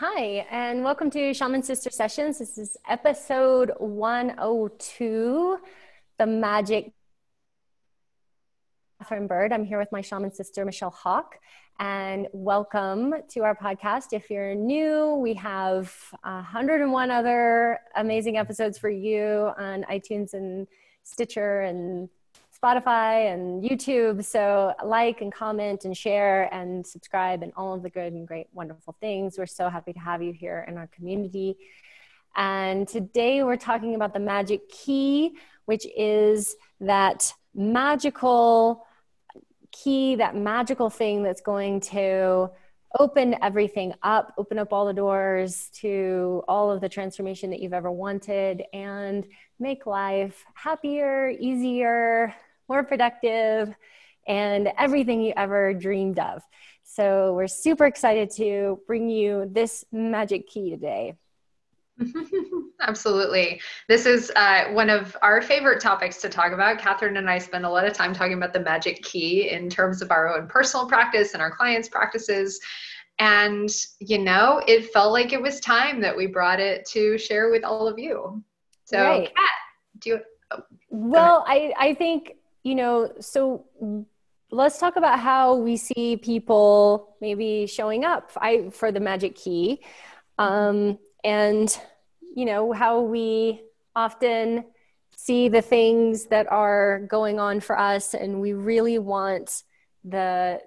Hi, and welcome to Shaman Sister Sessions. This is episode 102, The Magic Catherine Bird. I'm here with my shaman sister, Michelle Hawk, and welcome to our podcast. If you're new, we have 101 other amazing episodes for you on iTunes and Stitcher and Spotify and YouTube. So, like and comment and share and subscribe and all of the good and great, wonderful things. We're so happy to have you here in our community. And today we're talking about the magic key, which is that magical key, that magical thing that's going to open everything up, open up all the doors to all of the transformation that you've ever wanted, and make life happier, easier, more productive, and everything you ever dreamed of. So, we're super excited to bring you this magic key today. Absolutely. This is uh, one of our favorite topics to talk about. Catherine and I spend a lot of time talking about the magic key in terms of our own personal practice and our clients' practices. And, you know, it felt like it was time that we brought it to share with all of you. So, right. Kat, do you? Oh, well, I, I think you know, so let's talk about how we see people maybe showing up I, for the magic key. Um, and you know how we often see the things that are going on for us and we really want the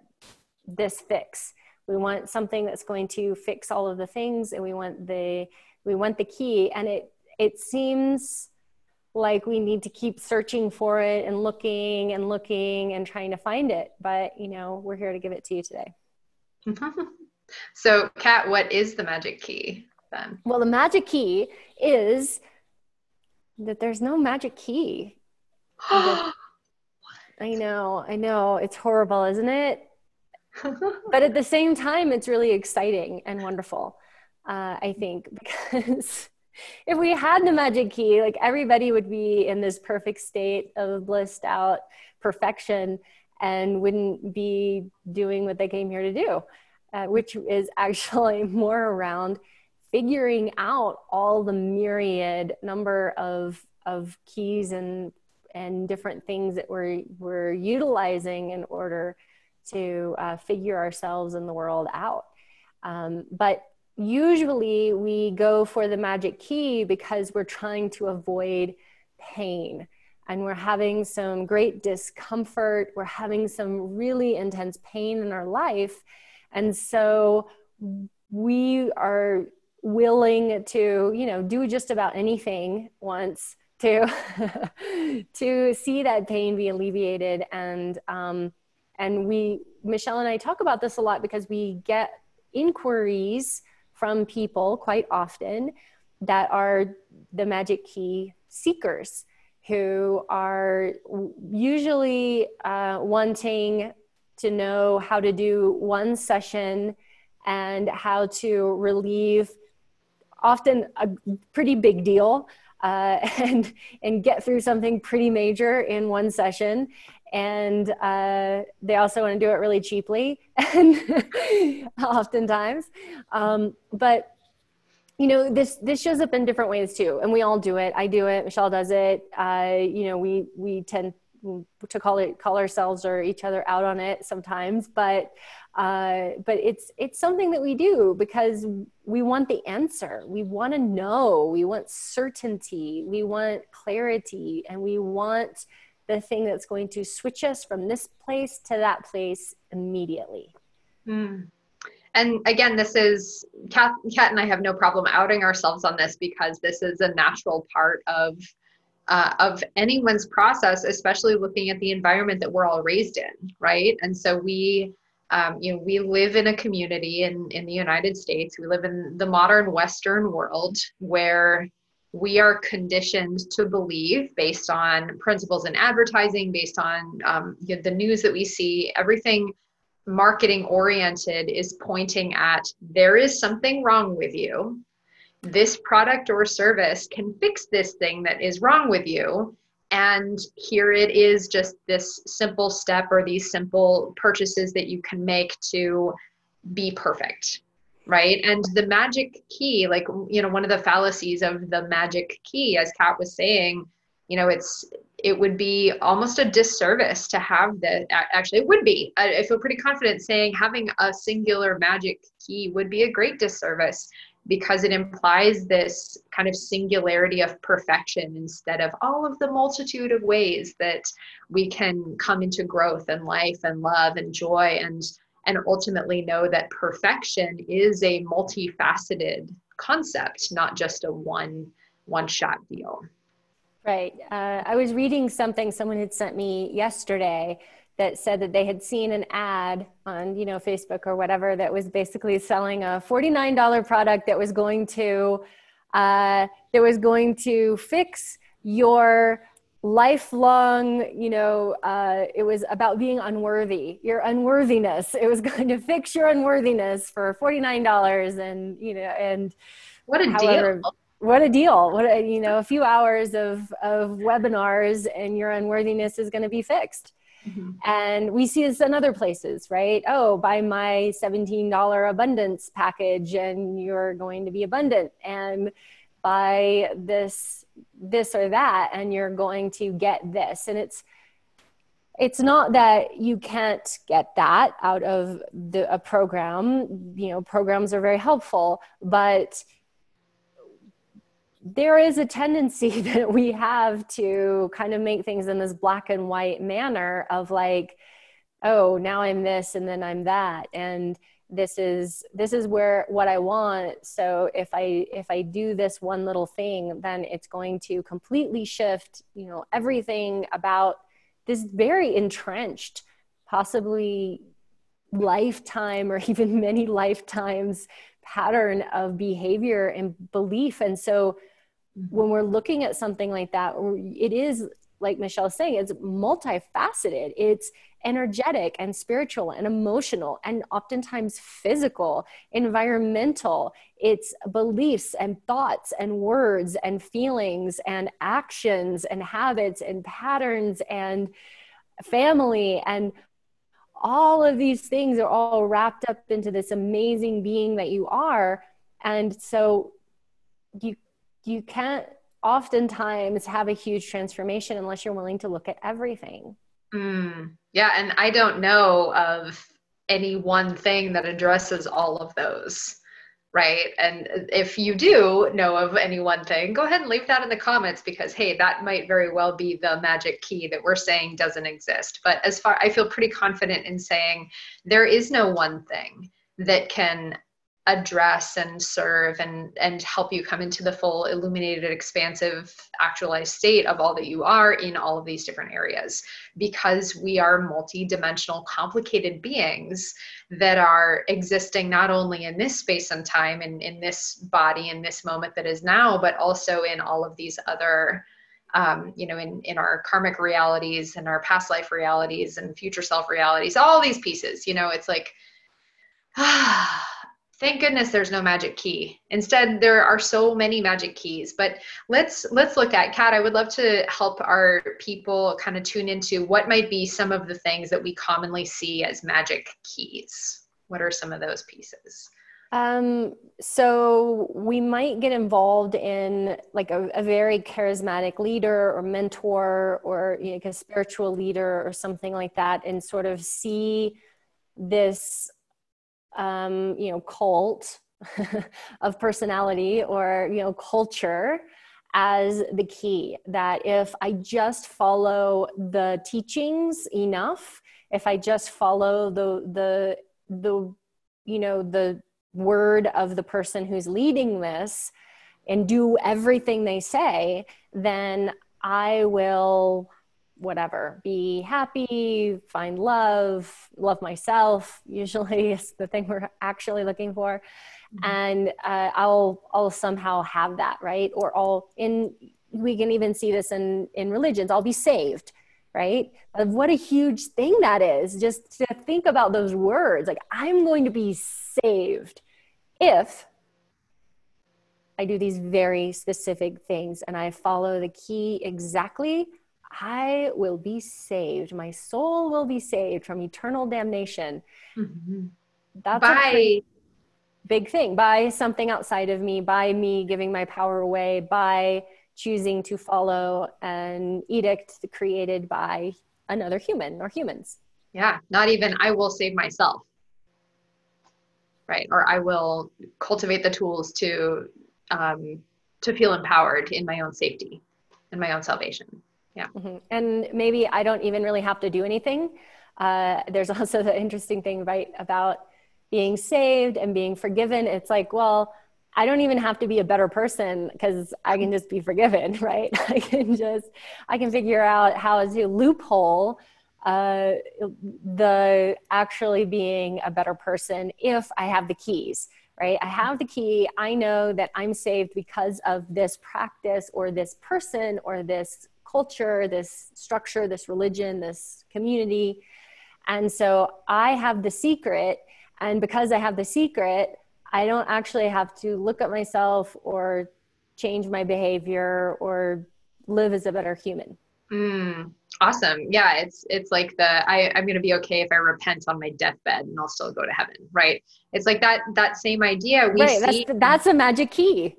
this fix. We want something that's going to fix all of the things and we want the we want the key. And it it seems like we need to keep searching for it and looking and looking and trying to find it. But, you know, we're here to give it to you today. so, Kat, what is the magic key then? Well, the magic key is that there's no magic key. I know, I know. It's horrible, isn't it? but at the same time, it's really exciting and wonderful, uh, I think, because if we had the magic key, like everybody would be in this perfect state of blissed out perfection and wouldn't be doing what they came here to do, uh, which is actually more around figuring out all the myriad number of of keys and and different things that we're we're utilizing in order to uh, figure ourselves and the world out. Um, but usually we go for the magic key because we're trying to avoid pain and we're having some great discomfort. We're having some really intense pain in our life. And so we are willing to, you know, do just about anything once to to see that pain be alleviated and um and we Michelle and I talk about this a lot because we get inquiries from people quite often that are the magic key seekers who are usually uh, wanting to know how to do one session and how to relieve often a pretty big deal uh, and and get through something pretty major in one session and uh, they also want to do it really cheaply and oftentimes. Um, but you know this this shows up in different ways too and we all do it. I do it michelle does it. Uh, you know we we tend to call it call ourselves or each other out on it sometimes but uh, but it's it's something that we do because we want the answer. We want to know. We want certainty. We want clarity and we want the thing that's going to switch us from this place to that place immediately. Mm. And again, this is Kat, Kat and I have no problem outing ourselves on this because this is a natural part of uh, of anyone's process, especially looking at the environment that we're all raised in, right? And so we, um, you know, we live in a community in in the United States. We live in the modern Western world where we are conditioned to believe based on principles in advertising, based on um, you know, the news that we see, everything marketing oriented is pointing at there is something wrong with you. This product or service can fix this thing that is wrong with you. And here it is just this simple step or these simple purchases that you can make to be perfect right? And the magic key like you know one of the fallacies of the magic key as kat was saying you know it's it would be almost a disservice to have that actually it would be. I, feel pretty confident saying having a singular magic key would be a great disservice because it implies this kind of singularity of perfection instead of all of the multitude of ways that we can come into growth and life and love and joy and and ultimately know that perfection is a multifaceted concept not just a one one shot deal. Right. Uh, i was reading something someone had sent me yesterday that said that they had seen an ad on you know facebook or whatever that was basically selling a $49 product that was going to uh, that was going to fix your lifelong you know uh, it was about being unworthy. Your unworthiness it was going to fix your unworthiness for $49 and you know and what a however, deal. What a deal. What a, you know a few hours of of webinars and your unworthiness is going to be fixed. Mm-hmm. and we see this in other places right? Oh buy my $17 abundance package and you're going to be abundant. And buy this this or that and you're going to get this. And it's it's not that you can't get that out of the, a program. You know programs are very helpful but there is a tendency that we have to kind of make things in this black and white manner of like oh now i'm this and then i'm that. And this is this is where what i want. So if i if i do this one little thing then it's going to completely shift you know everything about this very entrenched possibly lifetime or even many lifetimes pattern of behavior and belief. And so when we're looking at something like that it is like michelle's saying it's multifaceted it's energetic and spiritual and emotional and oftentimes physical, environmental. It's beliefs and thoughts and words and feelings and actions and habits and patterns and family and all of these things are all wrapped up into this amazing being that you are and so you you can't oftentimes have a huge transformation unless you're willing to look at everything Mm, yeah, and I don't know of any one thing that addresses all of those, right? And if you do know of any one thing, go ahead and leave that in the comments because hey, that might very well be the magic key that we're saying doesn't exist. But as far I feel pretty confident in saying there is no one thing that can address and serve and and help you come into the full illuminated expansive actualized state of all that you are in all of these different areas. Because we are multi-dimensional complicated beings that are existing not only in this space and time and in this body in this moment that is now but also in all of these other um, you know in in our karmic realities and our past life realities and future self realities all these pieces you know it's like ah thank goodness there's no magic key. Instead there are so many magic keys. But let's let's look at kat. I would love to help our people kind of tune into what might be some of the things that we commonly see as magic keys. What are some of those pieces? Um, so we might get involved in like a, a very charismatic leader or mentor or you know, like a spiritual leader or something like that and sort of see this um, you know, cult of personality or, you know, culture as the key that if I just follow the teachings enough, if I just follow the, the, the, you know, the word of the person who's leading this and do everything they say, then I will whatever. Be happy find love love myself usually is the thing we're actually looking for. Mm-hmm. and uh, i'll i'll somehow have that right? Or i'll in we can even see this in in religions. I'll be saved right? What a huge thing that is. Just to think about those words like i'm going to be saved if I do these very specific things and I follow the key exactly I will be saved. My soul will be saved from eternal damnation. Mm-hmm. That's by, big thing by something outside of me, by me giving my power away, by choosing to follow an edict created by another human or humans. Yeah, not even I will save myself. Right. Or I will cultivate the tools to um, to feel empowered in my own safety and my own salvation. Yeah. Mm-hmm. And maybe I don't even really have to do anything. Uh, there's also the interesting thing right about being saved and being forgiven. It's like, well, I don't even have to be a better person because I can just be forgiven, right? I can just, I can figure out how to loophole uh, the actually being a better person if I have the keys, right? I have the key. I know that I'm saved because of this practice or this person or this culture, this structure, this religion, this community. And so I have the secret. And because I have the secret, I don't actually have to look at myself or change my behavior or live as a better human. Mm, awesome. Yeah, it's it's like the I, I'm gonna be okay if I repent on my deathbed and I'll still go to heaven, right? It's like that that same idea. We right, see, that's that's a magic key.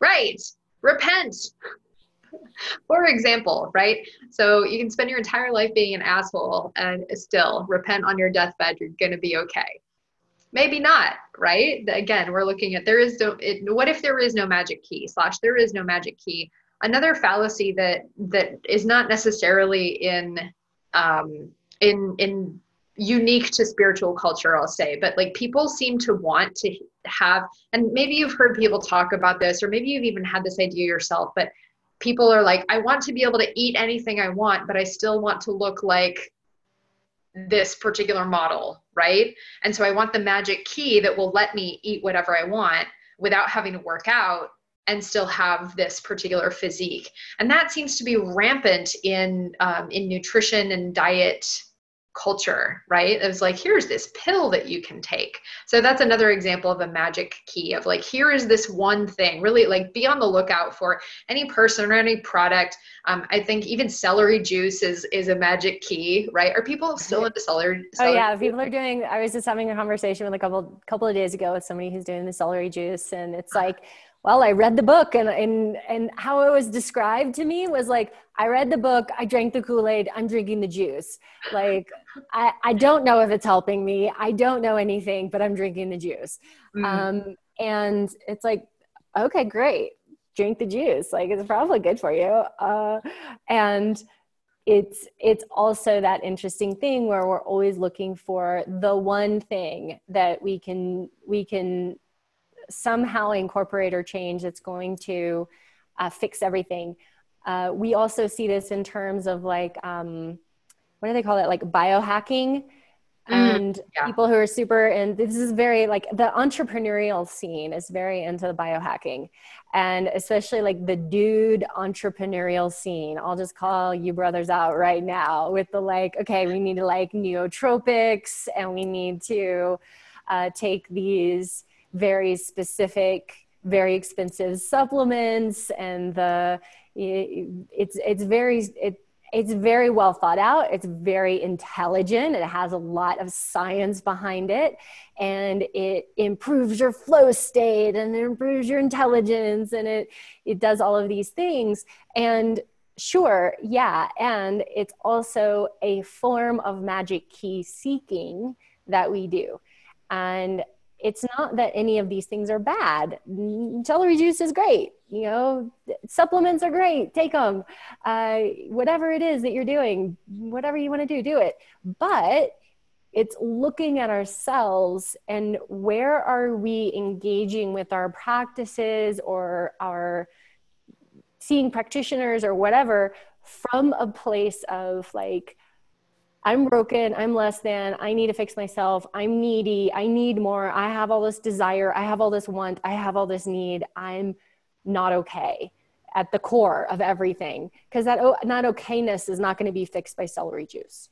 Right. Repent. For example, right? So you can spend your entire life being an asshole and still repent on your deathbed, you're gonna be okay. Maybe not right? Again we're looking at there is no it, what if there is no magic key slash there is no magic key? Another fallacy that that is not necessarily in um in in unique to spiritual culture i'll say but like people seem to want to have and maybe you've heard people talk about this or maybe you've even had this idea yourself but people are like i want to be able to eat anything i want but i still want to look like this particular model, right? And so I want the magic key that will let me eat whatever I want without having to work out and still have this particular physique. And that seems to be rampant in um, in nutrition and diet culture, right? It was like, here's this pill that you can take. So that's another example of a magic key of like, here is this one thing. Really, like, be on the lookout for any person or any product. Um, I think even celery juice is is a magic key, right? Are people still into celery? celery oh yeah, juice? people are doing. I was just having a conversation with a couple couple of days ago with somebody who's doing the celery juice, and it's like well i read the book and and and how it was described to me was like i read the book i drank the kool-aid i'm drinking the juice. Like i i don't know if it's helping me i don't know anything but i'm drinking the juice. Mm-hmm. um and it's like okay great drink the juice like it's probably good for you. Uh and it's it's also that interesting thing where we're always looking for the one thing that we can we can somehow incorporate or change that's going to uh, fix everything. Uh, we also see this in terms of like, um, what do they call it? Like biohacking. Mm, and yeah. people who are super and this is very like the entrepreneurial scene is very into the biohacking and especially like the dude entrepreneurial scene i'll just call you brothers out right now with the like okay we need to like nootropics and we need to uh, take these very specific very expensive supplements and the it's it's very it, it's very well thought out. It's very intelligent. It has a lot of science behind it. And it improves your flow state and it improves your intelligence and it it does all of these things. And sure yeah. And it's also a form of magic key seeking that we do. And it's not that any of these things are bad. Celery juice is great. You know, supplements are great. Take them. Uh, whatever it is that you're doing, whatever you want to do, do it. But it's looking at ourselves and where are we engaging with our practices or our seeing practitioners or whatever from a place of like, I'm broken, I'm less than, I need to fix myself, I'm needy, I need more, I have all this desire, I have all this want, I have all this need, I'm not okay at the core of everything. Because that not okayness is not going to be fixed by celery juice.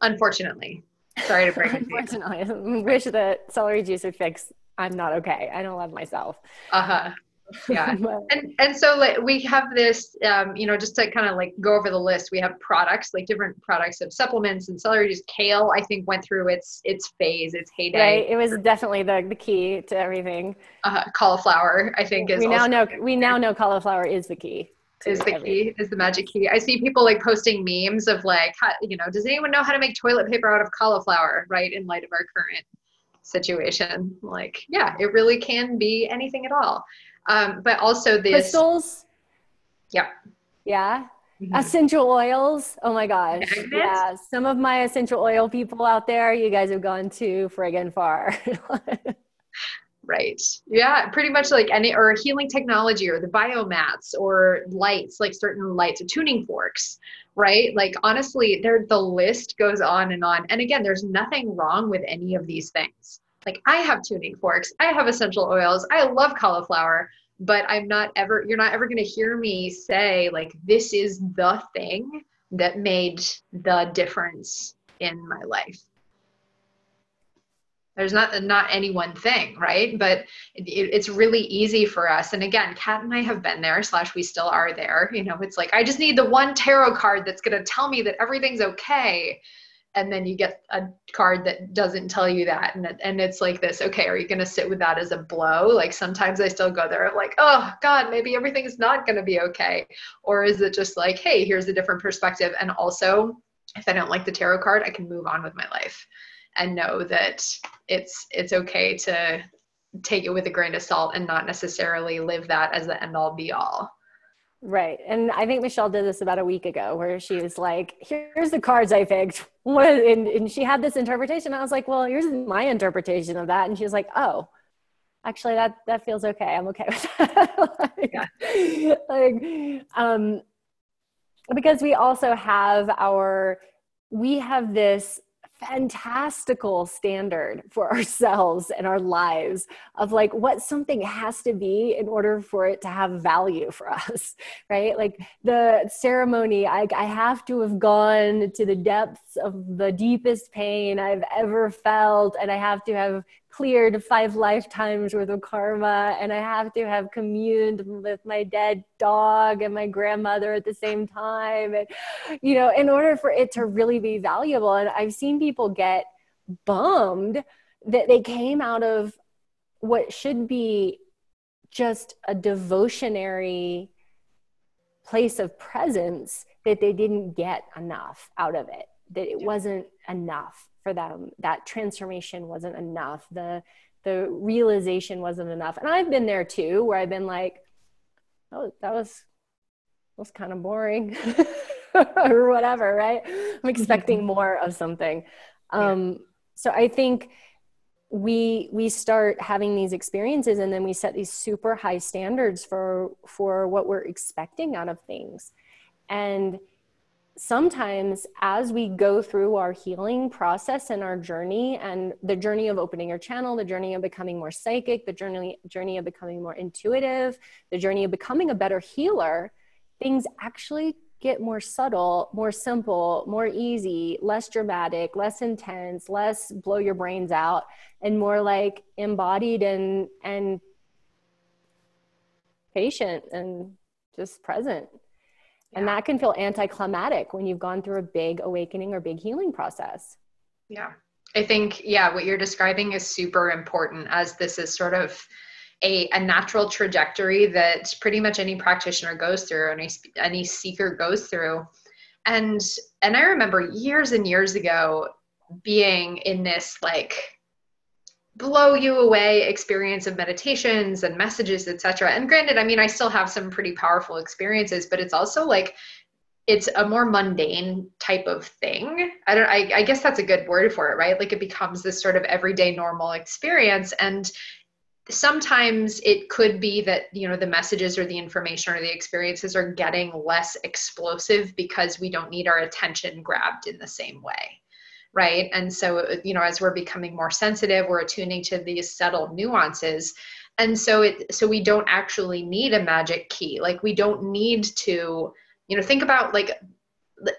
Unfortunately. Sorry to break it. Unfortunately, I wish that celery juice would fix I'm not okay. I don't love myself. Uh huh. Yeah. And and so like we have this um, you know just to kind of like go over the list we have products like different products of supplements and celery juice kale i think went through its its phase its heyday. Right it was definitely the, the key to everything. Uh, cauliflower i think is we now know we now know cauliflower is the key is the key is the magic key. I see people like posting memes of like how, you know does anyone know how to make toilet paper out of cauliflower right in light of our current situation? Like yeah it really can be anything at all um, but also the crystals? Yeah. Yeah? Mm-hmm. essential oils? Oh my gosh. Magnets? yeah. Some of my essential oil people out there you guys have gone too friggin' far. Right. Yeah pretty much like any or healing technology or the biomats or lights like certain lights or tuning forks right? Like honestly there the list goes on and on. And again there's nothing wrong with any of these things like i have tuning forks. I have essential oils. I love cauliflower but i'm not ever you're not ever going to hear me say like this is the thing that made the difference in my life. There's not not any one thing right? But it, it's really easy for us. And again kat and i have been there slash we still are there. You know it's like i just need the one tarot card that's going to tell me that everything's okay and then you get a card that doesn't tell you that and, and it's like this okay are you going to sit with that as a blow like sometimes i still go there like oh god maybe everything's not going to be okay or is it just like hey here's a different perspective and also if i don't like the tarot card i can move on with my life and know that it's it's okay to take it with a grain of salt and not necessarily live that as the end all be all. Right. And I think Michelle did this about a week ago where she was like, here's the cards I picked. And, and she had this interpretation. I was like, well, here's my interpretation of that. And she was like, oh, actually that, that feels okay. I'm okay with that. like, yeah. like, um, because we also have our, we have this fantastical standard for ourselves and our lives of like what something has to be in order for it to have value for us right? Like the ceremony I, I have to have gone to the depths of the deepest pain i've ever felt and i have to have cleared five lifetimes worth of karma and I have to have communed with my dead dog and my grandmother at the same time. And, you know, in order for it to really be valuable. And I've seen people get bummed that they came out of what should be just a devotionary place of presence that they didn't get enough out of it, that it wasn't enough for them that transformation wasn't enough. The the realization wasn't enough. And i've been there too where i've been like oh that was was kind of boring or whatever right? I'm expecting more of something. Um, so i think we we start having these experiences and then we set these super high standards for for what we're expecting out of things. And sometimes as we go through our healing process and our journey and the journey of opening your channel the journey of becoming more psychic the journey journey of becoming more intuitive the journey of becoming a better healer things actually get more subtle more simple more easy less dramatic less intense less blow your brains out and more like embodied and and patient and just present and that can feel anticlimactic when you've gone through a big awakening or big healing process. Yeah. I think, yeah, what you're describing is super important as this is sort of a, a natural trajectory that pretty much any practitioner goes through, any, any seeker goes through. And, and I remember years and years ago being in this like blow you away experience of meditations and messages etc and granted i mean i still have some pretty powerful experiences but it's also like it's a more mundane type of thing. I don't I, I guess that's a good word for it right? Like it becomes this sort of everyday normal experience. And sometimes it could be that you know the messages or the information or the experiences are getting less explosive because we don't need our attention grabbed in the same way right? And so, you know, as we're becoming more sensitive, we're attuning to these subtle nuances. And so it so we don't actually need a magic key. Like we don't need to, you know, think about like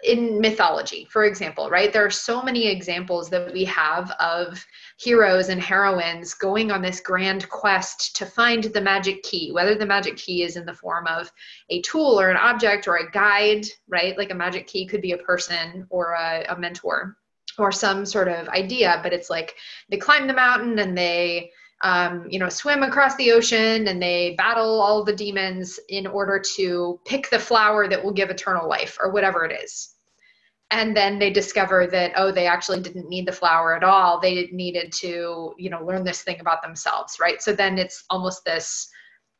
in mythology, for example, right? There are so many examples that we have of heroes and heroines going on this grand quest to find the magic key, whether the magic key is in the form of a tool or an object or a guide, right? Like a magic key could be a person or a, a mentor or some sort of idea, but it's like they climb the mountain and they um, you know, swim across the ocean and they battle all the demons in order to pick the flower that will give eternal life or whatever it is. And then they discover that, oh, they actually didn't need the flower at all. They needed to, you know, learn this thing about themselves, right? So then it's almost this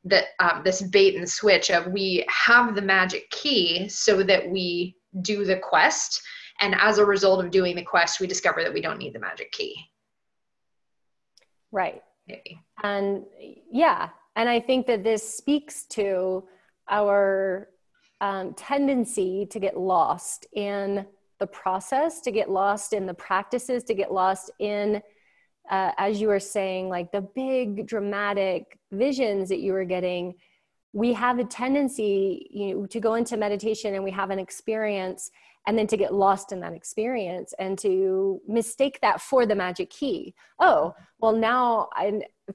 that um, this bait and switch of we have the magic key so that we do the quest and as a result of doing the quest we discover that we don't need the magic key. Right. And yeah, and I think that this speaks to our um, tendency to get lost in the process, to get lost in the practices, to get lost in, uh, as you were saying, like the big dramatic visions that you were getting. We have a tendency you know, to go into meditation and we have an experience and then to get lost in that experience and to mistake that for the magic key. Oh, well, now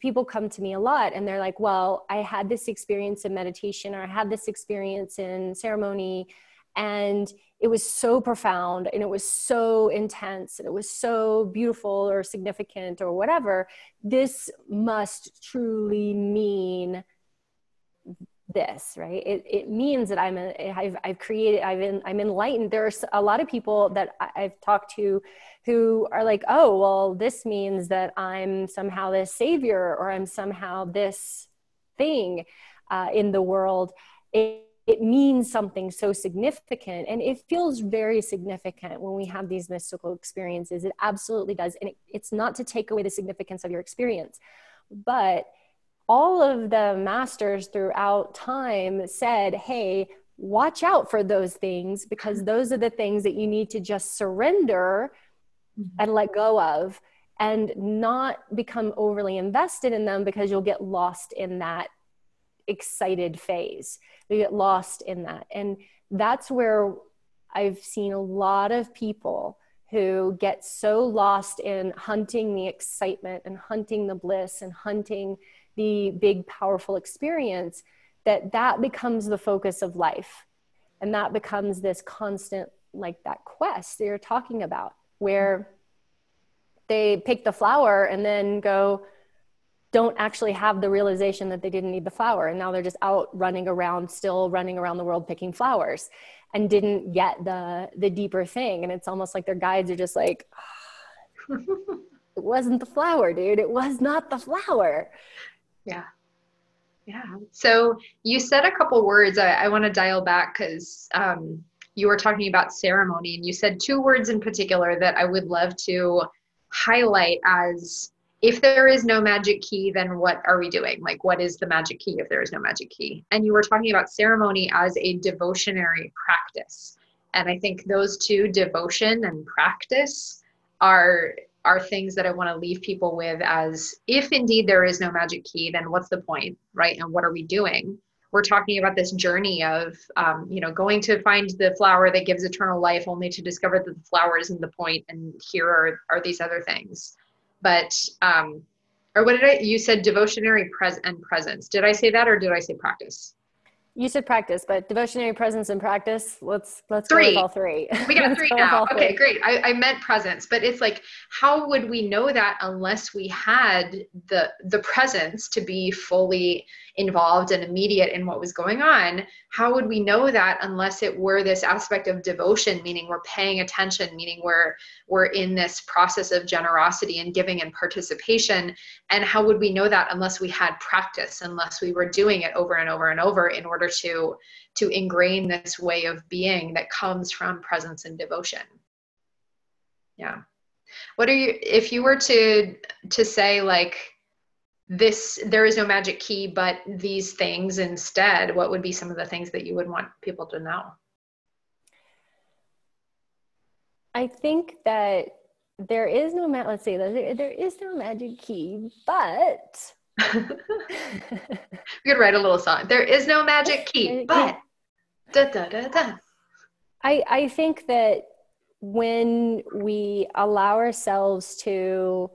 people come to me a lot and they're like, well, I had this experience in meditation or I had this experience in ceremony and it was so profound and it was so intense and it was so beautiful or significant or whatever. This must truly mean this right? It, it means that i'm a, I've, I've created i've been i'm enlightened. There's a lot of people that i've talked to who are like oh well this means that i'm somehow this savior or i'm somehow this thing uh, in the world. It, it means something so significant and it feels very significant when we have these mystical experiences. It absolutely does and it, it's not to take away the significance of your experience but all of the masters throughout time said, hey, watch out for those things because those are the things that you need to just surrender mm-hmm. and let go of and not become overly invested in them because you'll get lost in that excited phase. You get lost in that. And that's where I've seen a lot of people who get so lost in hunting the excitement and hunting the bliss and hunting the big powerful experience that that becomes the focus of life. And that becomes this constant like that quest that you're talking about where they pick the flower and then go don't actually have the realization that they didn't need the flower. And now they're just out running around still running around the world picking flowers and didn't get the the deeper thing. And it's almost like their guides are just like oh, it wasn't the flower dude. It was not the flower yeah. Yeah. So you said a couple words. I, I want to dial back because um, you were talking about ceremony, and you said two words in particular that I would love to highlight as if there is no magic key, then what are we doing? Like, what is the magic key if there is no magic key? And you were talking about ceremony as a devotionary practice. And I think those two, devotion and practice, are are things that I want to leave people with as if indeed there is no magic key, then what's the point, right? And what are we doing? We're talking about this journey of, um, you know, going to find the flower that gives eternal life only to discover that the flower isn't the point, and here are, are these other things. But, um, or what did I, you said devotionary pres and presence. Did I say that or did I say practice? You said practice, but devotionary presence and practice. Let's let's three. go all three. We got three now. Okay, three. great. I, I meant presence, but it's like, how would we know that unless we had the the presence to be fully involved and immediate in what was going on? How would we know that unless it were this aspect of devotion, meaning we're paying attention, meaning we're we're in this process of generosity and giving and participation? And how would we know that unless we had practice, unless we were doing it over and over and over in order to to ingrain this way of being that comes from presence and devotion? Yeah. What are you if you were to to say like this there is no magic key but these things instead what would be some of the things that you would want people to know i think that there is no let's say there, there is no magic key but we could write a little song there is no magic key but da, da, da, da. I, I think that when we allow ourselves to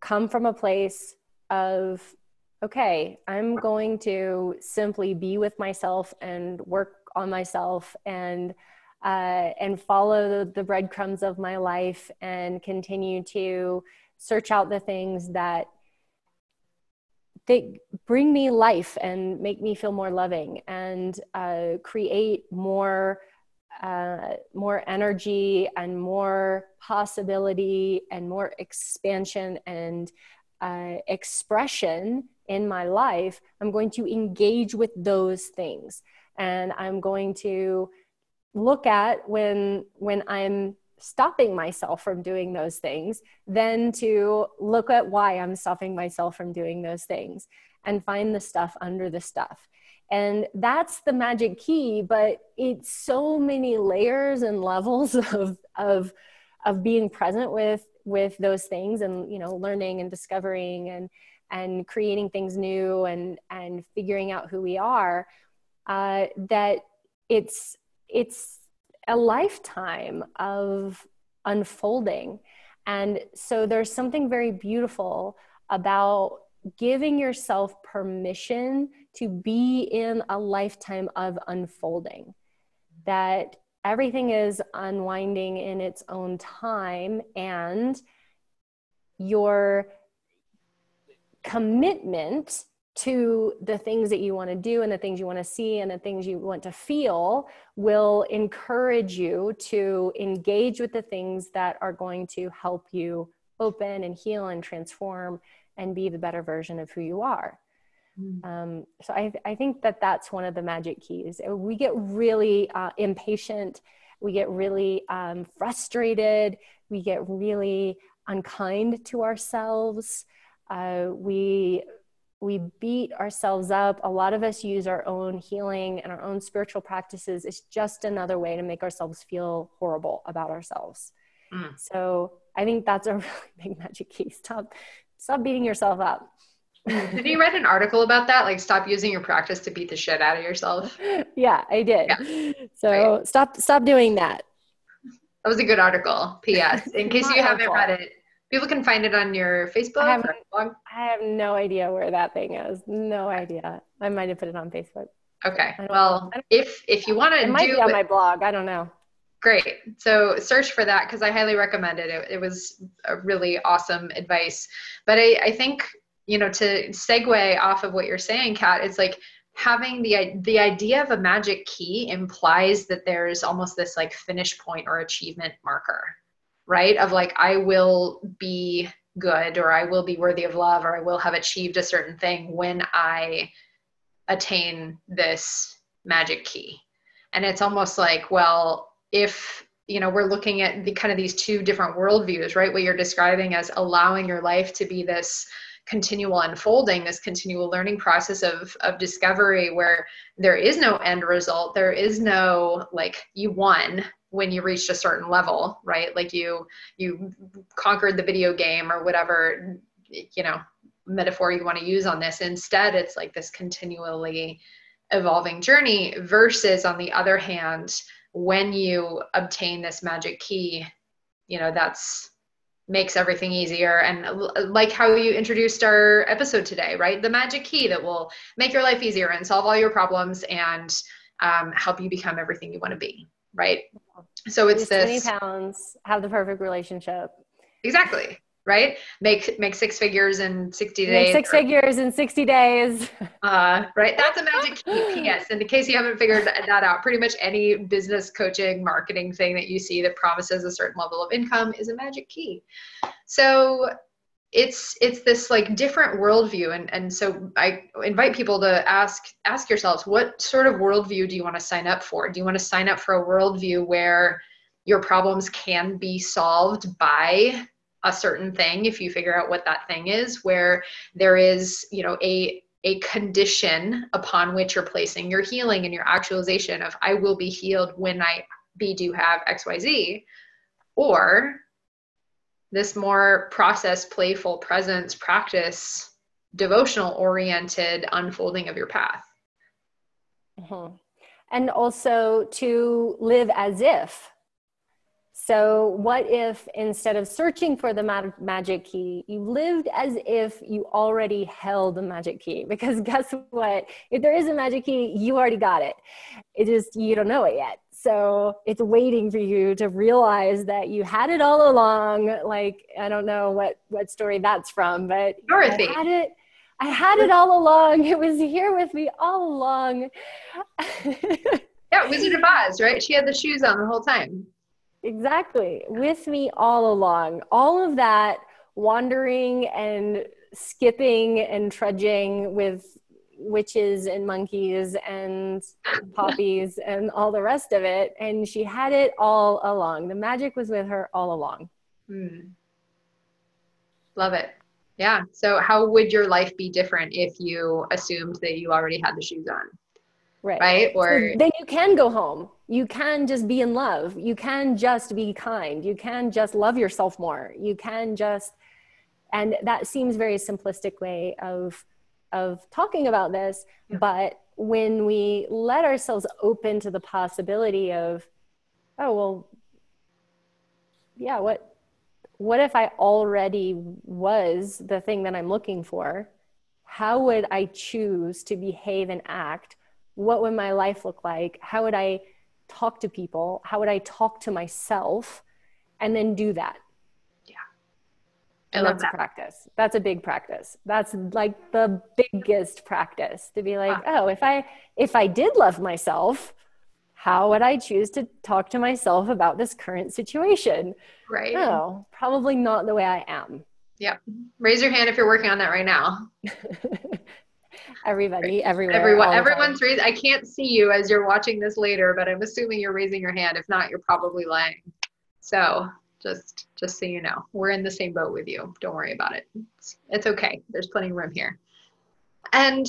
come from a place of okay i'm going to simply be with myself and work on myself and uh, and follow the, the breadcrumbs of my life and continue to search out the things that they bring me life and make me feel more loving and uh, create more uh, more energy and more possibility and more expansion and uh, expression in my life, I'm going to engage with those things. And I'm going to look at when when I'm stopping myself from doing those things, than to look at why I'm stopping myself from doing those things and find the stuff under the stuff. And that's the magic key, but it's so many layers and levels of, of, of being present with, with those things and, you know, learning and discovering and, and creating things new and, and figuring out who we are, uh, that it's, it's a lifetime of unfolding. And so there's something very beautiful about giving yourself permission to be in a lifetime of unfolding, that everything is unwinding in its own time, and your commitment to the things that you want to do and the things you want to see and the things you want to feel will encourage you to engage with the things that are going to help you open and heal and transform and be the better version of who you are. Mm. Um, so I, I think that that's one of the magic keys. We get really uh, impatient, we get really um, frustrated, we get really unkind to ourselves. Uh, we we beat ourselves up. A lot of us use our own healing and our own spiritual practices. It's just another way to make ourselves feel horrible about ourselves. Mm. So I think that's a really big magic key. Stop, stop beating yourself up. did you read an article about that? Like, stop using your practice to beat the shit out of yourself. Yeah, I did. Yeah. So right. stop, stop doing that. That was a good article. P.S. In case you haven't read it, people can find it on your Facebook. I have, I have no idea where that thing is. No idea. I might have put it on Facebook. Okay. Well, if if you want to, do it might be on my blog. I don't know. Great. So search for that because I highly recommend it. it. it. was a really awesome advice. But I, I think you know to segue off of what you're saying, Kat, it's like having the the idea of a magic key implies that there's almost this like finish point or achievement marker right? Of like, I will be good or I will be worthy of love or I will have achieved a certain thing when I attain this magic key. And it's almost like, well, if you know we're looking at the kind of these two different worldviews right what you're describing as allowing your life to be this continual unfolding this continual learning process of of discovery where there is no end result there is no like you won when you reached a certain level right? Like you you conquered the video game or whatever you know metaphor you want to use on this. Instead it's like this continually evolving journey versus on the other hand when you obtain this magic key you know that's makes everything easier. And like how you introduced our episode today right? The magic key that will make your life easier and solve all your problems and um, help you become everything you want to be right? So it's this 20 pounds, have the perfect relationship. Exactly. Right? Make make six figures in 60 days. Make six or, figures in 60 days. Uh, right. That's a magic key. PS. And in case you haven't figured that out, pretty much any business coaching, marketing thing that you see that promises a certain level of income is a magic key. So it's it's this like different worldview and and so i invite people to ask ask yourselves what sort of worldview do you want to sign up for? Do you want to sign up for a worldview where your problems can be solved by a certain thing if you figure out what that thing is where there is you know a a condition upon which you're placing your healing and your actualization of i will be healed when i be do have xyz or this more process, playful presence, practice, devotional oriented unfolding of your path. Mm-hmm. and also to live as if. So, what if instead of searching for the mag- magic key, you lived as if you already held the magic key? Because guess what? If there is a magic key, you already got it. It just, you don't know it yet. So, it's waiting for you to realize that you had it all along. Like, I don't know what, what story that's from, but Dorothy. I had it. I had it all along. It was here with me all along. yeah, Wizard of Oz, right? She had the shoes on the whole time. Exactly. With me all along. All of that wandering and skipping and trudging with witches and monkeys and poppies and all the rest of it. And she had it all along. The magic was with her all along. Hmm. Love it. Yeah. So, how would your life be different if you assumed that you already had the shoes on? Right. Right. Or so then you can go home. You can just be in love. You can just be kind. You can just love yourself more. You can just, and that seems very simplistic way of of talking about this. Yeah. But when we let ourselves open to the possibility of, oh well, yeah, what what if I already was the thing that I'm looking for? How would I choose to behave and act? What would my life look like? How would I talk to people? How would I talk to myself? And then do that. I that's that. a practice. That's a big practice. That's like the biggest practice to be like, oh, if I if I did love myself, how would I choose to talk to myself about this current situation? Right. No, probably not the way I am. Yep. Raise your hand if you're working on that right now. Everybody, everywhere. Everyone, everyone's raising. I can't see you as you're watching this later, but I'm assuming you're raising your hand. If not, you're probably lying. So just, just so you know, we're in the same boat with you. Don't worry about it. It's, it's okay. There's plenty of room here and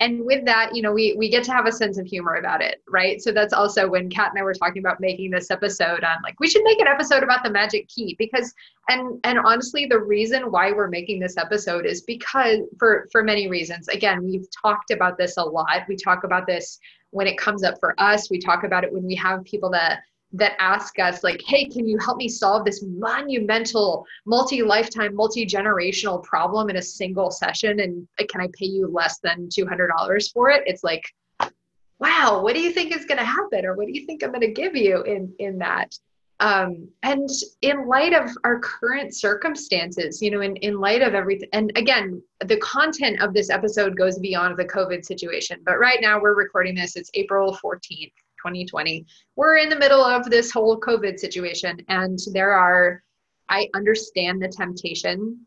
and with that you know we we get to have a sense of humor about it right so that's also when kat and i were talking about making this episode on like we should make an episode about the magic key because and and honestly the reason why we're making this episode is because for for many reasons again we've talked about this a lot we talk about this when it comes up for us we talk about it when we have people that that ask us like hey can you help me solve this monumental multi-lifetime multi-generational problem in a single session? And can i pay you less than $200 for it? It's like wow what do you think is going to happen? Or what do you think i'm going to give you in in that? Um, and in light of our current circumstances you know in, in light of everything and again the content of this episode goes beyond the covid situation but right now we're recording this it's april 14th 2020 we're in the middle of this whole covid situation and there are i understand the temptation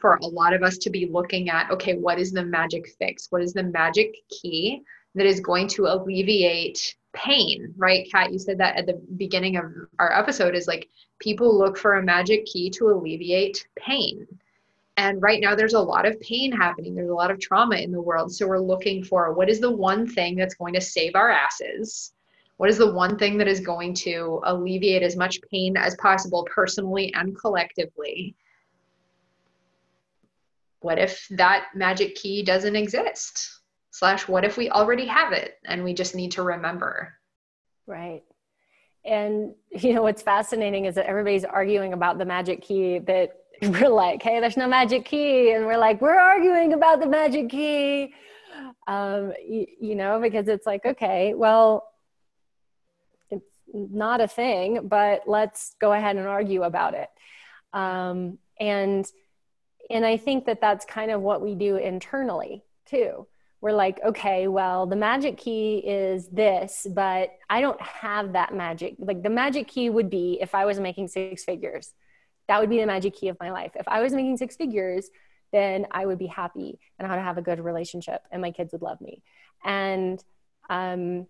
for a lot of us to be looking at okay what is the magic fix what is the magic key that is going to alleviate pain right kat you said that at the beginning of our episode is like people look for a magic key to alleviate pain and right now, there's a lot of pain happening. There's a lot of trauma in the world. So we're looking for what is the one thing that's going to save our asses? What is the one thing that is going to alleviate as much pain as possible, personally and collectively? What if that magic key doesn't exist? Slash, what if we already have it and we just need to remember? Right. And you know what's fascinating is that everybody's arguing about the magic key that we're like, hey, there's no magic key. And we're like, we're arguing about the magic key. Um, you, you know, because it's like, okay, well, not a thing, but let's go ahead and argue about it. Um, and and I think that that's kind of what we do internally too. We're like, okay, well, the magic key is this, but I don't have that magic. Like the magic key would be if I was making six figures. That would be the magic key of my life. If I was making six figures, then I would be happy and I would have a good relationship and my kids would love me. And um,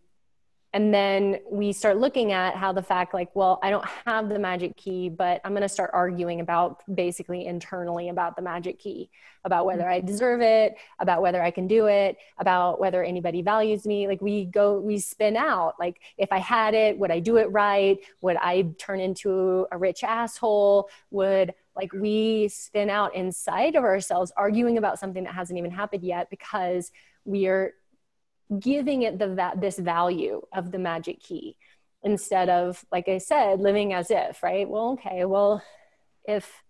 and then we start looking at how the fact like well i don't have the magic key but i'm going to start arguing about basically internally about the magic key about whether i mm-hmm. deserve it about whether i can do it about whether anybody values me. Like we go we spin out. Like if i had it would i do it right? Would i turn into a rich asshole? Would like we spin out inside of ourselves arguing about something that hasn't even happened yet because we are giving it the va- this value of the magic key instead of like i said living as if right? Well okay well if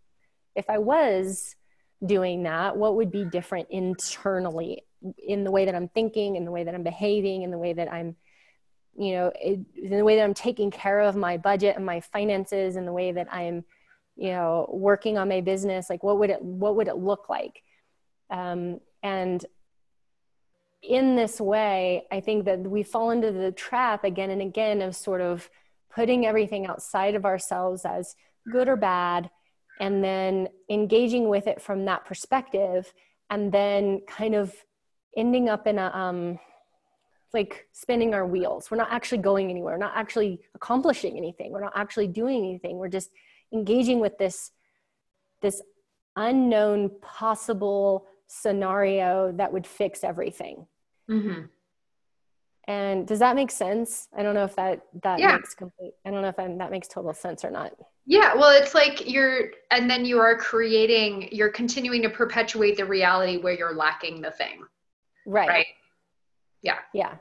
if i was doing that what would be different internally in the way that i'm thinking in the way that i'm behaving in the way that i'm you know it, in the way that i'm taking care of my budget and my finances and the way that i'm you know working on my business like what would it what would it look like? Um, and in this way, I think that we fall into the trap again and again of sort of putting everything outside of ourselves as good or bad, and then engaging with it from that perspective, and then kind of ending up in a um, like spinning our wheels. We're not actually going anywhere. We're not actually accomplishing anything. We're not actually doing anything. We're just engaging with this this unknown possible scenario that would fix everything. Mm-hmm. And does that make sense? I don't know if that that yeah. makes complete. I don't know if I'm, that makes total sense or not. Yeah, well, it's like you're, and then you are creating, you're continuing to perpetuate the reality where you're lacking the thing. Right. Right. Yeah. Yeah.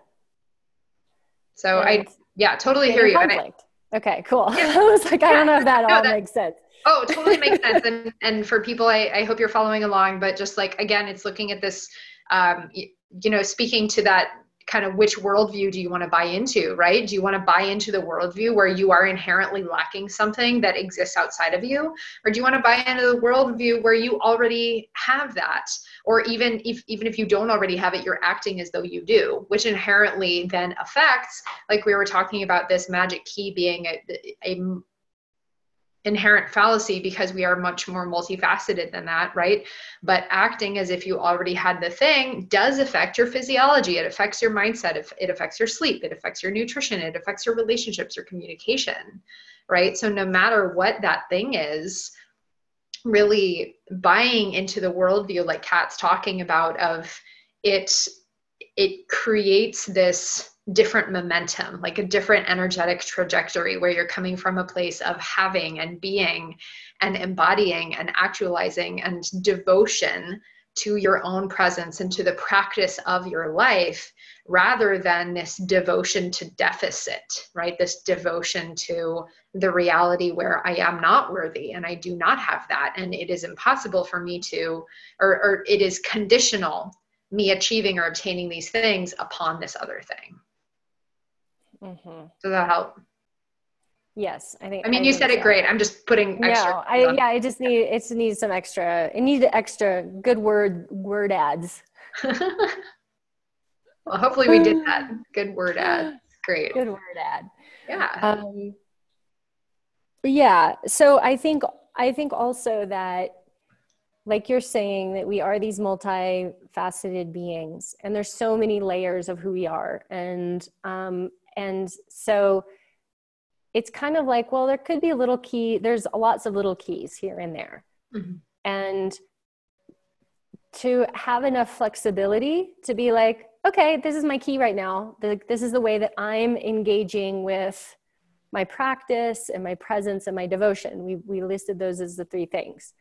So and I, yeah, totally hear you. I, okay, cool. Yeah. I was like, I don't know if that no, all that, makes sense. Oh, totally makes sense. And and for people, I, I hope you're following along. But just like again, it's looking at this, um, you, you know, speaking to that kind of which worldview do you want to buy into, right? Do you want to buy into the worldview where you are inherently lacking something that exists outside of you? Or do you want to buy into the worldview where you already have that? Or even if even if you don't already have it, you're acting as though you do, which inherently then affects, like we were talking about this magic key being a, a inherent fallacy because we are much more multifaceted than that, right? But acting as if you already had the thing does affect your physiology. It affects your mindset. It affects your sleep. It affects your nutrition. It affects your relationships, your communication, right? So no matter what that thing is, really buying into the worldview, like Kat's talking about, of it, it creates this different momentum, like a different energetic trajectory where you're coming from a place of having and being and embodying and actualizing and devotion to your own presence and to the practice of your life rather than this devotion to deficit, right? This devotion to the reality where I am not worthy and I do not have that. And it is impossible for me to, or, or it is conditional me achieving or obtaining these things upon this other thing. Mm-hmm. Does that help? Yes, I think. I mean, I you said so. it great. I'm just putting extra. No, I yeah, I just need it needs some extra. It needs extra good word word ads. well, hopefully we did that. Good word ad. Great. Good word ad. Yeah. Um, yeah. So I think I think also that like you're saying that we are these multifaceted beings and there's so many layers of who we are and um, and so it's kind of like well there could be a little key there's lots of little keys here and there. Mm-hmm. and to have enough flexibility to be like okay this is my key right now. This is the way that i'm engaging with my practice and my presence and my devotion. We, we listed those as the three things.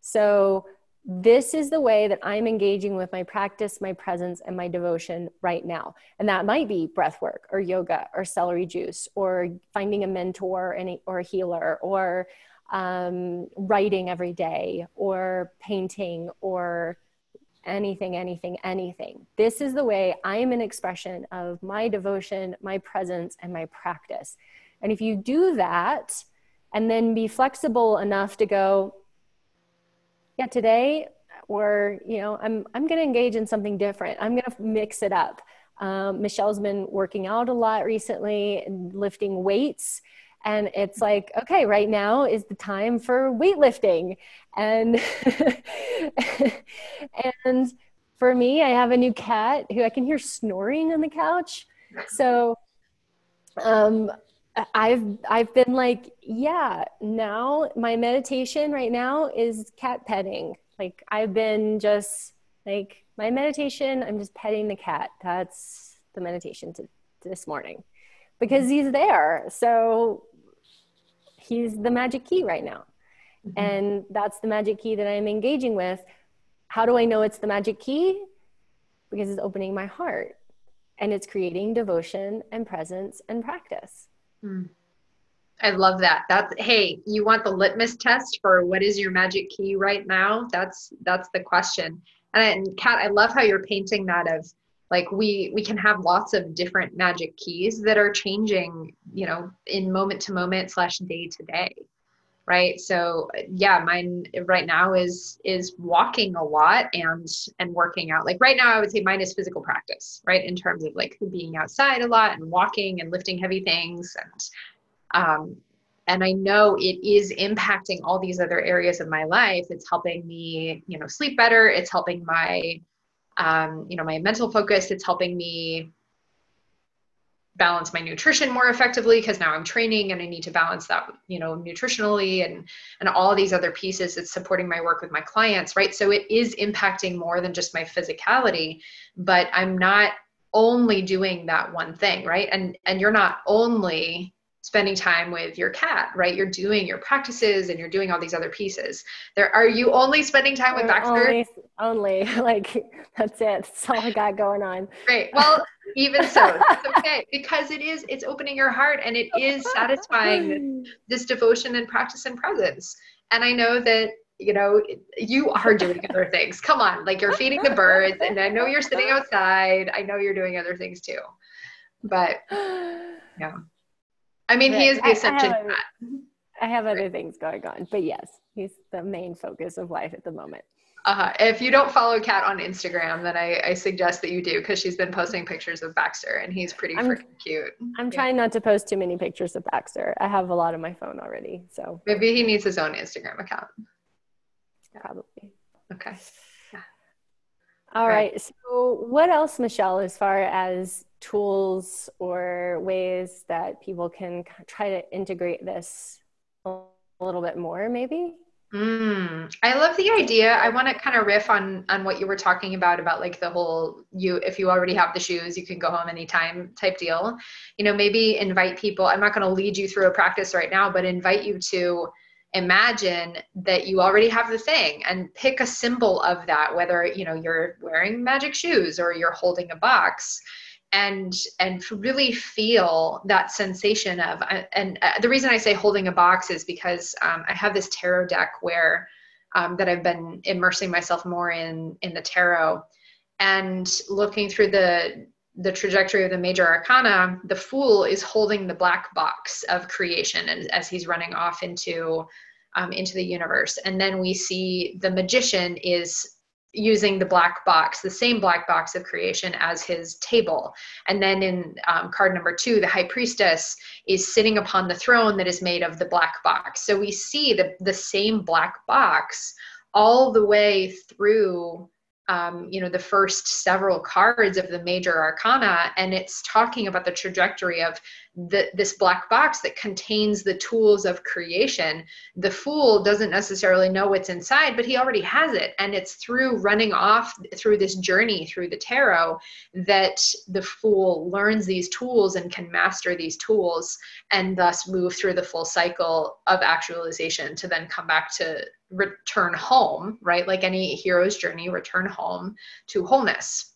So this is the way that I'm engaging with my practice, my presence, and my devotion right now. And that might be breath work or yoga or celery juice or finding a mentor and or a healer or um, writing every day or painting or anything, anything, anything. This is the way I am an expression of my devotion, my presence, and my practice. And if you do that and then be flexible enough to go, yeah, today we're, you know i'm i'm going to engage in something different. I'm going to mix it up. Um, michelle's been working out a lot recently and lifting weights and it's like okay right now is the time for weightlifting. And and for me i have a new cat who i can hear snoring on the couch. So um I've I've been like, yeah, now my meditation right now is cat petting. Like I've been just like my meditation, I'm just petting the cat. That's the meditation to, to this morning. Because he's there. So he's the magic key right now. Mm-hmm. And that's the magic key that I'm engaging with. How do I know it's the magic key? Because it's opening my heart and it's creating devotion and presence and practice. Mm. I love that. That's hey, you want the litmus test for what is your magic key right now? That's that's the question. And, and Kat, I love how you're painting that of like we we can have lots of different magic keys that are changing, you know, in moment to moment slash day to day. Right. So yeah, mine right now is is walking a lot and and working out. Like right now I would say mine is physical practice, right? In terms of like being outside a lot and walking and lifting heavy things and um, and I know it is impacting all these other areas of my life. It's helping me, you know, sleep better. It's helping my, um, you know, my mental focus. It's helping me balance my nutrition more effectively because now I'm training and I need to balance that, you know, nutritionally and and all these other pieces. It's supporting my work with my clients, right? So it is impacting more than just my physicality, but I'm not only doing that one thing, right? And and you're not only spending time with your cat, right? You're doing your practices and you're doing all these other pieces. There are you only spending time with Baxter? Only, only like that's it. That's all I got going on. Great. Well, even so, it's okay because it is it's opening your heart and it is satisfying this devotion and practice and presence. And I know that you know you are doing other things. Come on, like you're feeding the birds, and I know you're sitting outside. I know you're doing other things too. But yeah. I mean, he is the ascension I, I, have, I have other things going on, but yes, he's the main focus of life at the moment. Uh, huh. if you don't follow Kat on Instagram, then I, I suggest that you do because she's been posting pictures of Baxter and he's pretty I'm, freaking cute. I'm yeah. trying not to post too many pictures of Baxter. I have a lot on my phone already, so maybe he needs his own Instagram account. Probably. Okay. Yeah. All right. right. So, what else, Michelle, as far as tools or ways that people can try to integrate this a little bit more maybe? Mm, i love the idea. I want to kind of riff on on what you were talking about about like the whole you if you already have the shoes you can go home anytime type deal. You know maybe invite people i'm not going to lead you through a practice right now but invite you to imagine that you already have the thing and pick a symbol of that whether you know you're wearing magic shoes or you're holding a box and and really feel that sensation of and uh, the reason i say holding a box is because um, i have this tarot deck where um, that i've been immersing myself more in in the tarot. And looking through the the trajectory of the major arcana the fool is holding the black box of creation and as he's running off into um, into the universe. And then we see the magician is using the black box, the same black box of creation as his table. And then in um, card number two, the high priestess is sitting upon the throne that is made of the black box. So we see the, the same black box all the way through um, you know the first several cards of the major arcana and it's talking about the trajectory of the, this black box that contains the tools of creation the fool doesn't necessarily know what's inside but he already has it and it's through running off through this journey through the tarot that the fool learns these tools and can master these tools and thus move through the full cycle of actualization to then come back to return home, right? Like any hero's journey, return home to wholeness.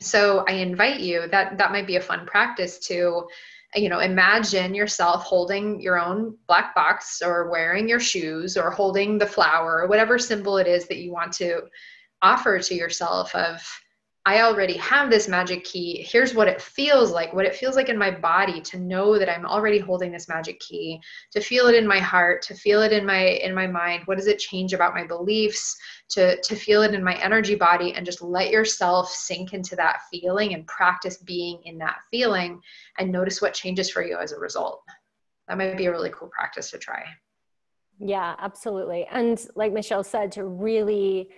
So I invite you that that might be a fun practice to you know imagine yourself holding your own black box or wearing your shoes or holding the flower or whatever symbol it is that you want to offer to yourself of I already have this magic key. Here's what it feels like, what it feels like in my body to know that I'm already holding this magic key, to feel it in my heart, to feel it in my in my mind. What does it change about my beliefs? To to feel it in my energy body and just let yourself sink into that feeling and practice being in that feeling and notice what changes for you as a result. That might be a really cool practice to try. Yeah, absolutely. And like Michelle said to really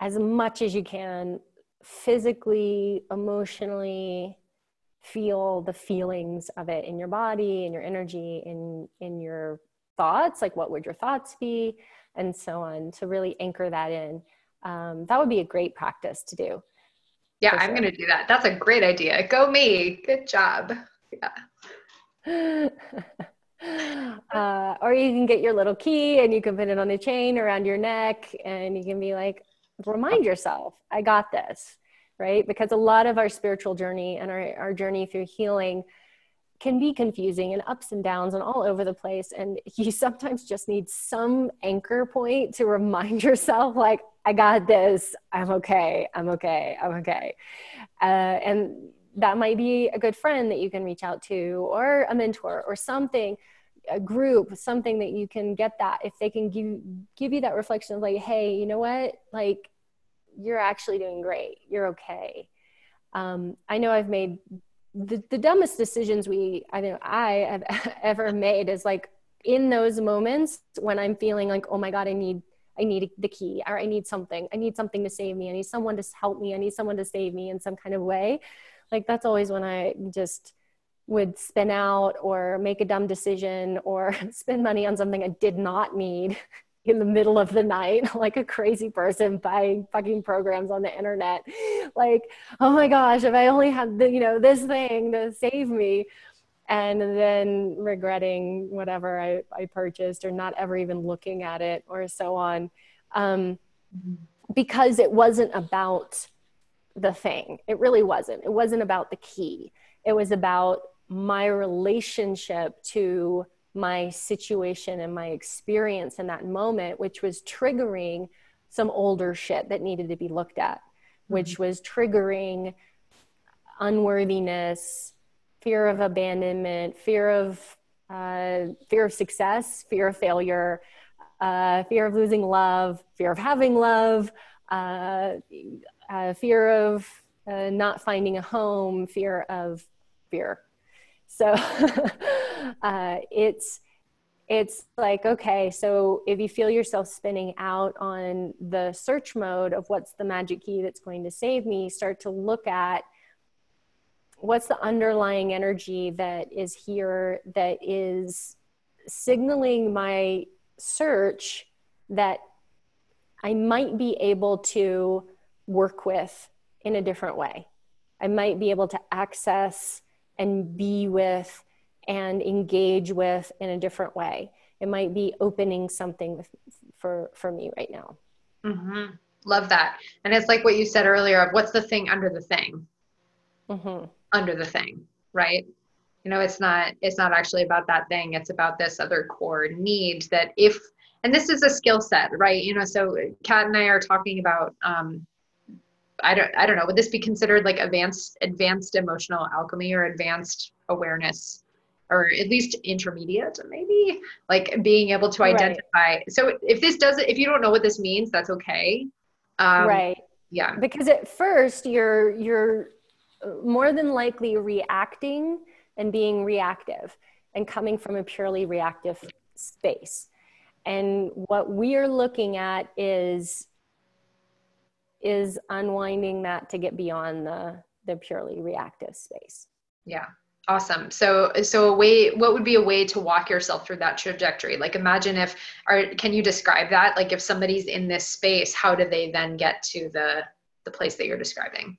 as much as you can physically, emotionally feel the feelings of it in your body, in your energy, in in your thoughts, like what would your thoughts be, and so on, to really anchor that in. Um, that would be a great practice to do. Yeah, I'm going to do that. That's a great idea. Go me. Good job. Yeah. uh, or you can get your little key and you can put it on a chain around your neck and you can be like, remind yourself, I got this. right? Because a lot of our spiritual journey and our, our journey through healing can be confusing and ups and downs and all over the place. And you sometimes just need some anchor point to remind yourself, like, I got this. I'm okay. I'm okay. I'm okay. Uh, and that might be a good friend that you can reach out to, or a mentor, or something, a group, something that you can get that. If they can give give you that reflection of like, hey, you know what, like, you're actually doing great. You're okay. Um, I know I've made the, the dumbest decisions we I know I have ever made is like in those moments when I'm feeling like, oh my God, I need I need the key or I need something. I need something to save me. I need someone to help me. I need someone to save me in some kind of way. Like that's always when I just would spin out or make a dumb decision or spend money on something I did not need in the middle of the night, like a crazy person buying fucking programs on the internet. Like, oh my gosh, if I only had the, you know, this thing to save me. And then regretting whatever I, I purchased or not ever even looking at it or so on. Um, because it wasn't about the thing. It really wasn't. It wasn't about the key. It was about my relationship to my situation and my experience in that moment, which was triggering some older shit that needed to be looked at, which mm-hmm. was triggering unworthiness, fear of abandonment, fear of uh, fear of success, fear of failure, uh, fear of losing love, fear of having love, uh, uh fear of uh, not finding a home, fear of fear. So uh, it's it's like okay so if you feel yourself spinning out on the search mode of what's the magic key that's going to save me start to look at what's the underlying energy that is here that is signaling my search that i might be able to work with in a different way. I might be able to access and be with and engage with in a different way. It might be opening something with, for for me right now. Mm-hmm. Love that, and it's like what you said earlier of what's the thing under the thing, mm-hmm. under the thing, right? You know, it's not it's not actually about that thing. It's about this other core need that if and this is a skill set, right? You know, so Kat and I are talking about um, I don't I don't know would this be considered like advanced advanced emotional alchemy or advanced awareness? Or at least intermediate maybe? Like being able to identify right. so if this doesn't if you don't know what this means that's okay. Um, right. yeah. Because at first you're you're more than likely reacting and being reactive and coming from a purely reactive space. And what we're looking at is is unwinding that to get beyond the the purely reactive space. Yeah. Awesome. So so a way what would be a way to walk yourself through that trajectory? Like imagine if or can you describe that? Like if somebody's in this space how do they then get to the the place that you're describing?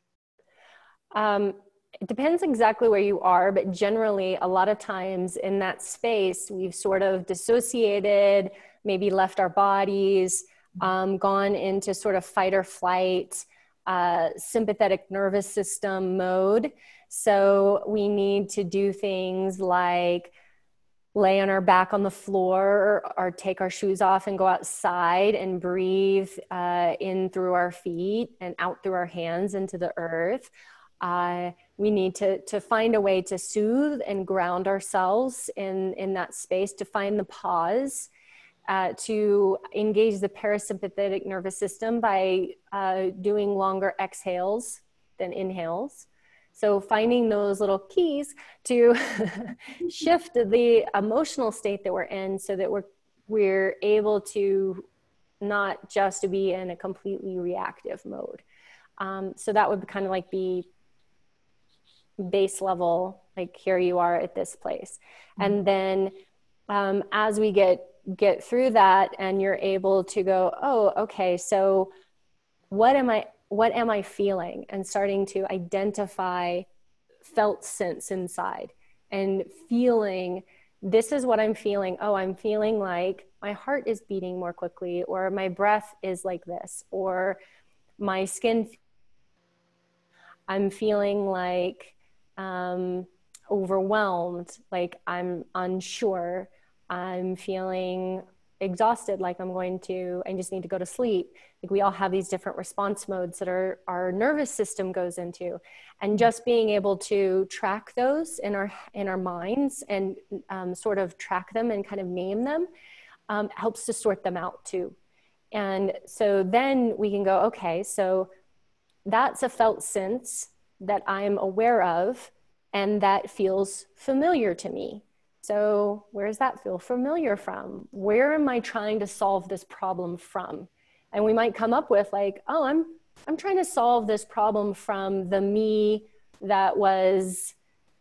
Um, it depends exactly where you are but generally a lot of times in that space we've sort of dissociated maybe left our bodies um, gone into sort of fight or flight, uh, sympathetic nervous system mode. So we need to do things like lay on our back on the floor or, take our shoes off and go outside and breathe uh, in through our feet and out through our hands into the earth. Uh, we need to, to find a way to soothe and ground ourselves in, in that space, to find the pause uh, to engage the parasympathetic nervous system by uh, doing longer exhales than inhales. So, finding those little keys to shift the emotional state that we're in so that we're, we're able to not just to be in a completely reactive mode. Um, so, that would kind of like be base level, like here you are at this place. Mm-hmm. And then um, as we get get through that and you're able to go oh okay so what am i what am i feeling? and starting to identify felt sense inside and feeling this is what i'm feeling. Oh i'm feeling like my heart is beating more quickly or my breath is like this or my skin I'm feeling like um, overwhelmed, like I'm unsure, I'm feeling exhausted, like I'm going to, I just need to go to sleep. Like we all have these different response modes that our, our nervous system goes into. And mm-hmm. just being able to track those in our, in our minds and um, sort of track them and kind of name them um, helps to sort them out too. And so then we can go, okay, so that's a felt sense that I'm aware of and that feels familiar to me. So, where does that feel familiar from? Where am I trying to solve this problem from? And we might come up with like, oh, I'm I'm trying to solve this problem from the me that was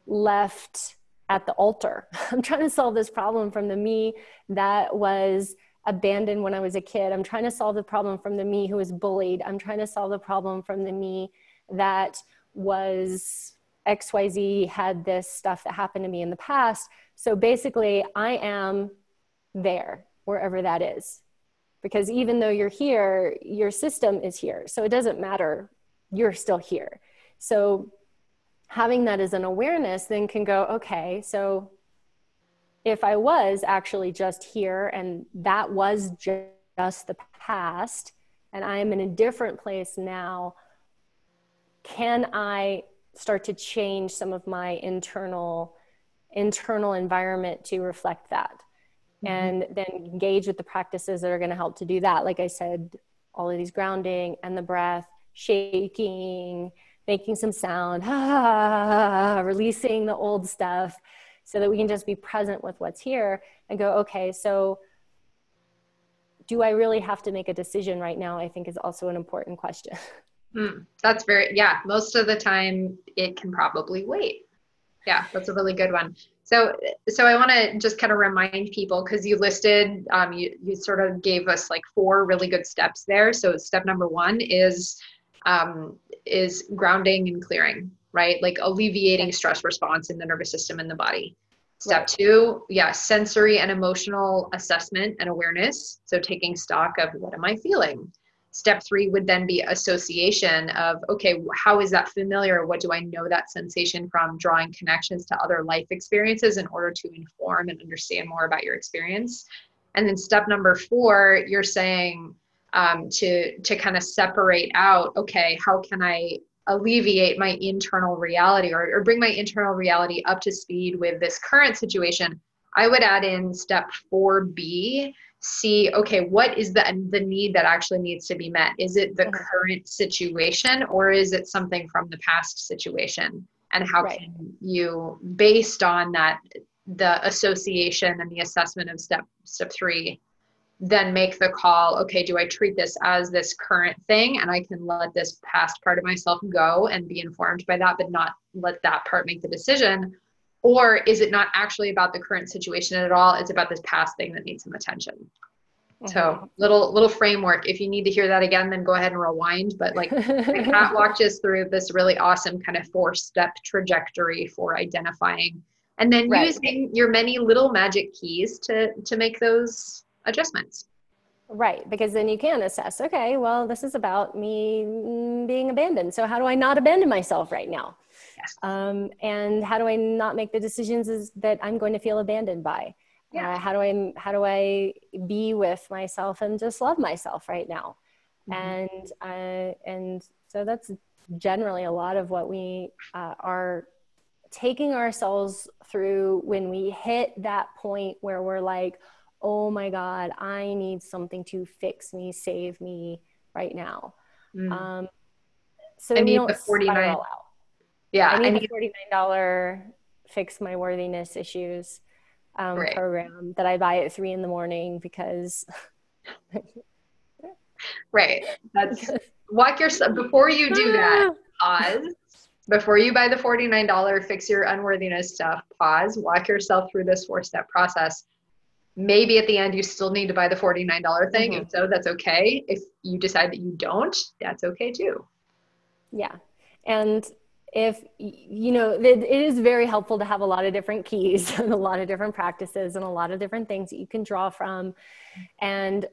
left at the altar. I'm trying to solve this problem from the me that was abandoned when I was a kid. I'm trying to solve the problem from the me who was bullied. I'm trying to solve the problem from the me that was XYZ had this stuff that happened to me in the past. So basically, I am there, wherever that is. Because even though you're here, your system is here. So it doesn't matter, you're still here. So having that as an awareness then can go, okay, so if I was actually just here and that was just the past, and I am in a different place now, can I start to change some of my internal internal environment to reflect that mm-hmm. and then engage with the practices that are going to help to do that like i said all of these grounding and the breath shaking making some sound ah, releasing the old stuff so that we can just be present with what's here and go okay so do i really have to make a decision right now i think is also an important question Mm, that's very, yeah, most of the time it can probably wait. Yeah, that's a really good one. So, so I want to just kind of remind people because you listed, um, you you sort of gave us like four really good steps there. So, step number one is um, is grounding and clearing, right? Like alleviating stress response in the nervous system and the body. Step right. two, yeah, sensory and emotional assessment and awareness. So, taking stock of what am I feeling? Step three would then be association of, okay, how is that familiar? What do I know that sensation from? Drawing connections to other life experiences in order to inform and understand more about your experience. And then step number four, you're saying um, to to kind of separate out, okay, how can I alleviate my internal reality or, or bring my internal reality up to speed with this current situation? I would add in step 4B see okay what is the the need that actually needs to be met is it the mm-hmm. current situation or is it something from the past situation and how right. can you based on that the association and the assessment of step step 3 then make the call okay do i treat this as this current thing and i can let this past part of myself go and be informed by that but not let that part make the decision or is it not actually about the current situation at all it's about this past thing that needs some attention mm-hmm. so little little framework if you need to hear that again then go ahead and rewind but like Kat walked us through this really awesome kind of four step trajectory for identifying and then right. using your many little magic keys to to make those adjustments Right, because then you can assess, okay, well, this is about me being abandoned. So, how do I not abandon myself right now? Um, and how do I not make the decisions is, that I'm going to feel abandoned by? Yeah. Uh, how do I how do I be with myself and just love myself right now? Mm-hmm. And uh, and so that's generally a lot of what we uh, are taking ourselves through when we hit that point where we're like, oh my God, I need something to fix me, save me right now. Mm. Um, so I need the 49 out. Yeah, I need, I need the $49 fix my worthiness issues um, right. program that I buy at three in the morning because. right. That's walk yourself before you do that. Pause before you buy the $49 fix your unworthiness stuff. Pause. Walk yourself through this four step process. Maybe at the end you still need to buy the $49 thing, mm-hmm. and so that's okay. If you decide that you don't, that's okay too. Yeah. And if you know it is very helpful to have a lot of different keys and a lot of different practices and a lot of different things that you can draw from. And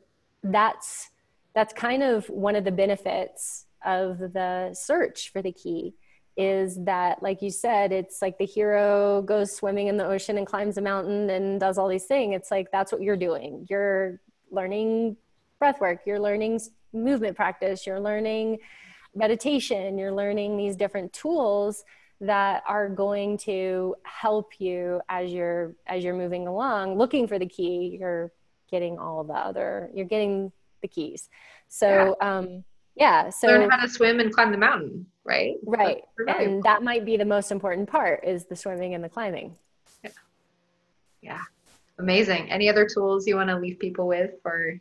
that's that's kind of one of the benefits of the search for the key is that like you said it's like the hero goes swimming in the ocean and climbs a mountain and does all these things. It's like that's what you're doing. You're learning breath work. You're learning movement practice. You're learning meditation you're learning these different tools that are going to help you as you're as you're moving along looking for the key you're getting all the other you're getting the keys. So yeah. um yeah so learn how to swim and climb the mountain right? Right and that might be the most important part is the swimming and the climbing. Yeah. Yeah. Amazing. Any other tools you want to leave people with for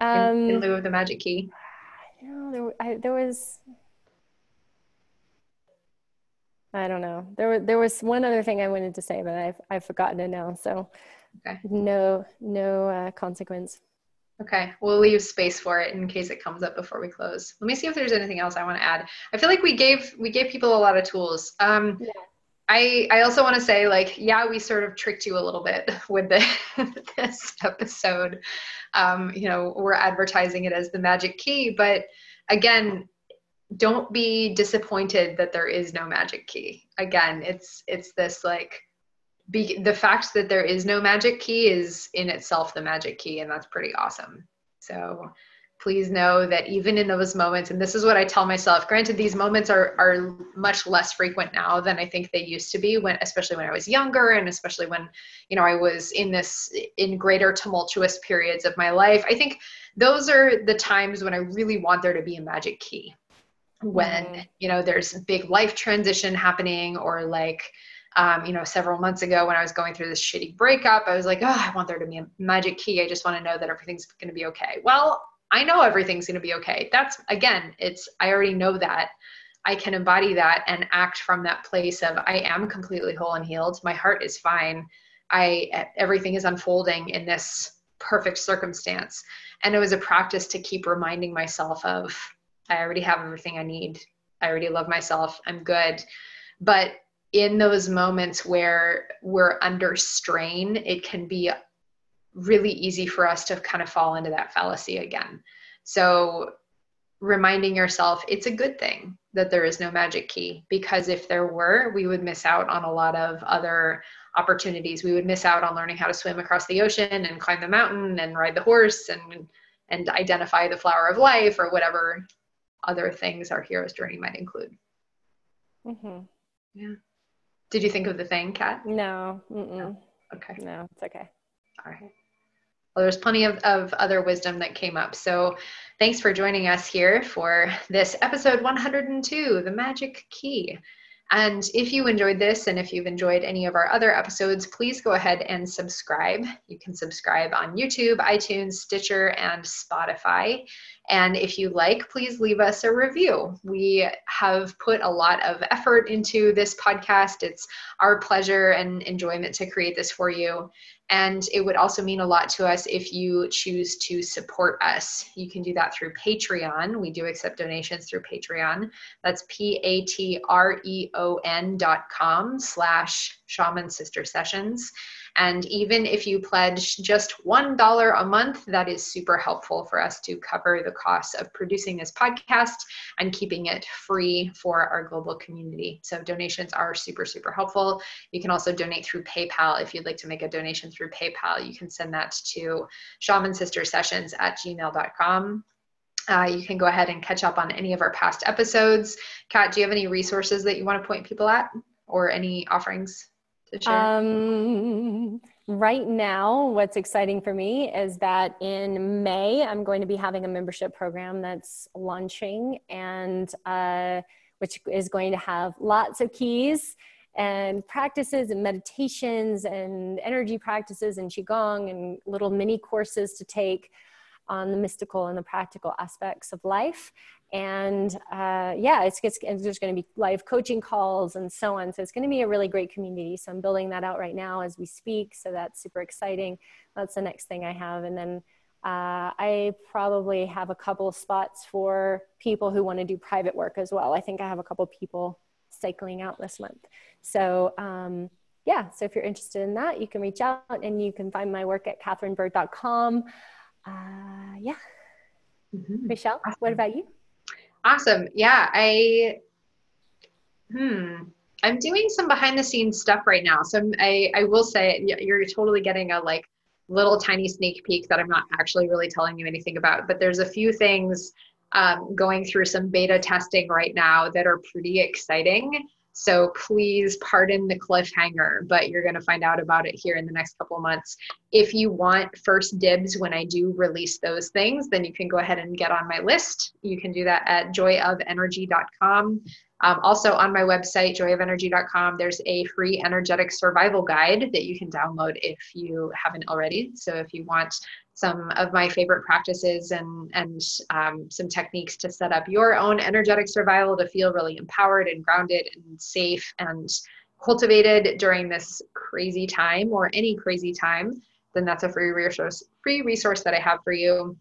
um, in, in lieu of the magic key you know there, I, there was I don't know. There, there was one other thing I wanted to say, but I've, I've forgotten it now. So, okay. no, no uh, consequence. Okay, we'll leave space for it in case it comes up before we close. Let me see if there's anything else I want to add. I feel like we gave we gave people a lot of tools. Um, yeah. I I also want to say like yeah we sort of tricked you a little bit with the this episode. Um, you know we're advertising it as the magic key, but again don't be disappointed that there is no magic key. Again, it's it's this like be, the fact that there is no magic key is in itself the magic key, and that's pretty awesome. So please know that even in those moments, and this is what I tell myself, granted, these moments are, are much less frequent now than I think they used to be when, especially when I was younger and especially when, you know, I was in this, in greater tumultuous periods of my life. I think those are the times when I really want there to be a magic key when, mm-hmm. you know, there's big life transition happening or like, um, you know, several months ago when I was going through this shitty breakup, I was like, oh, I want there to be a magic key. I just want to know that everything's going to be okay. Well, I know everything's going to be okay. That's again, it's, I already know that. I can embody that and act from that place of I am completely whole and healed. My heart is fine. I everything is unfolding in this perfect circumstance. And it was a practice to keep reminding myself of I already have everything I need. I already love myself. I'm good. But in those moments where we're under strain, it can be really easy for us to kind of fall into that fallacy again. So, reminding yourself it's a good thing that there is no magic key because if there were, we would miss out on a lot of other opportunities. We would miss out on learning how to swim across the ocean and climb the mountain and ride the horse and and identify the flower of life or whatever other things our hero's journey might include. Mm-hmm. Yeah. Did you think of the thing, Kat? No. no. Okay. No, it's okay. All right. Well, there's plenty of, of other wisdom that came up. So thanks for joining us here for this episode 102, The Magic Key. And if you enjoyed this and if you've enjoyed any of our other episodes, please go ahead and subscribe. You can subscribe on YouTube, iTunes, Stitcher, and Spotify. And if you like, please leave us a review. We have put a lot of effort into this podcast. It's our pleasure and enjoyment to create this for you. And it would also mean a lot to us if you choose to support us. You can do that through Patreon. We do accept donations through Patreon. That's P-A-T-R-E-O-N dot com slash shaman sister sessions. And even if you pledge just $1 a month, that is super helpful for us to cover the costs of producing this podcast and keeping it free for our global community. So donations are super, super helpful. You can also donate through PayPal. If you'd like to make a donation through PayPal, you can send that to shamansistersessions at gmail.com. Uh, you can go ahead and catch up on any of our past episodes. Kat, do you have any resources that you want to point people at or any offerings? Um, right now, what's exciting for me is that in May, I'm going to be having a membership program that's launching and uh, which is going to have lots of keys and practices and meditations and energy practices and qigong and little mini courses to take on the mystical and the practical aspects of life and uh, yeah it's, it's, there's going to be live coaching calls and so on. So it's going to be a really great community. So i'm building that out right now as we speak. So that's super exciting. That's the next thing i have. And then uh, i probably have a couple spots for people who want to do private work as well. I think i have a couple people cycling out this month. So um, yeah so if you're interested in that you can reach out and you can find my work at catherinebird.com uh, yeah. Mm-hmm. michelle awesome. what about you Awesome. Yeah, I Hmm. I'm doing some behind the scenes stuff right now. So I, I will say you're totally getting a like little tiny sneak peek that I'm not actually really telling you anything about. But there's a few things um, going through some beta testing right now that are pretty exciting. So please pardon the cliffhanger, but you're going to find out about it here in the next couple months. If you want first dibs when I do release those things, then you can go ahead and get on my list. You can do that at joyofenergy.com. Um, also on my website, joyofenergy.com, there's a free energetic survival guide that you can download if you haven't already. So if you want some of my favorite practices and and um, some techniques to set up your own energetic survival to feel really empowered and grounded and safe and cultivated during this crazy time or any crazy time then that's a free resource free resource that i have for you.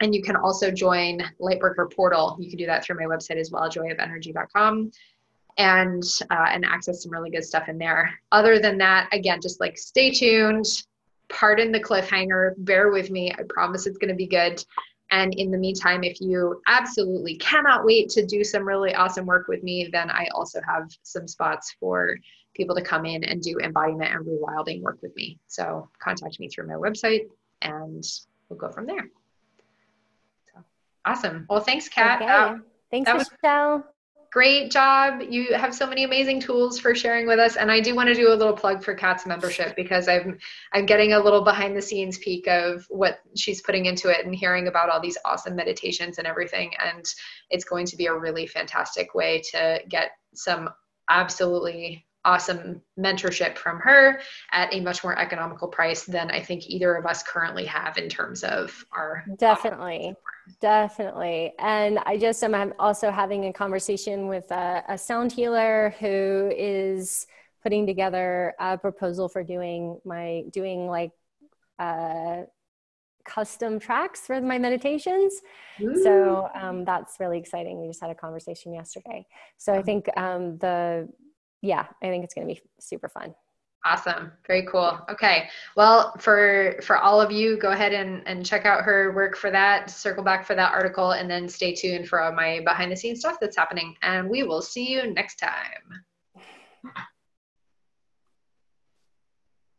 And you can also join lightworker portal. You can do that through my website as well joyofenergy.com and uh, and access some really good stuff in there. Other than that again just like stay tuned pardon the cliffhanger. Bear with me. I promise it's going to be good. And in the meantime, if you absolutely cannot wait to do some really awesome work with me, then I also have some spots for people to come in and do embodiment and rewilding work with me. So contact me through my website and we'll go from there. So, awesome. Well, thanks, Kat. Okay. Uh, thanks, Michelle great job. You have so many amazing tools for sharing with us. And I do want to do a little plug for Kat's membership because I'm I'm getting a little behind the scenes peek of what she's putting into it and hearing about all these awesome meditations and everything. And it's going to be a really fantastic way to get some absolutely awesome mentorship from her at a much more economical price than I think either of us currently have in terms of our definitely definitely and I just am also having a conversation with a, a sound healer who is putting together a proposal for doing my doing like uh, custom tracks for my meditations. Ooh. So um, that's really exciting. We just had a conversation yesterday. So I think um, the yeah, I think it's going to be super fun. Awesome. Very cool. Okay. Well, for for all of you, go ahead and, and check out her work for that, circle back for that article, and then stay tuned for all my behind the scenes stuff that's happening. And we will see you next time.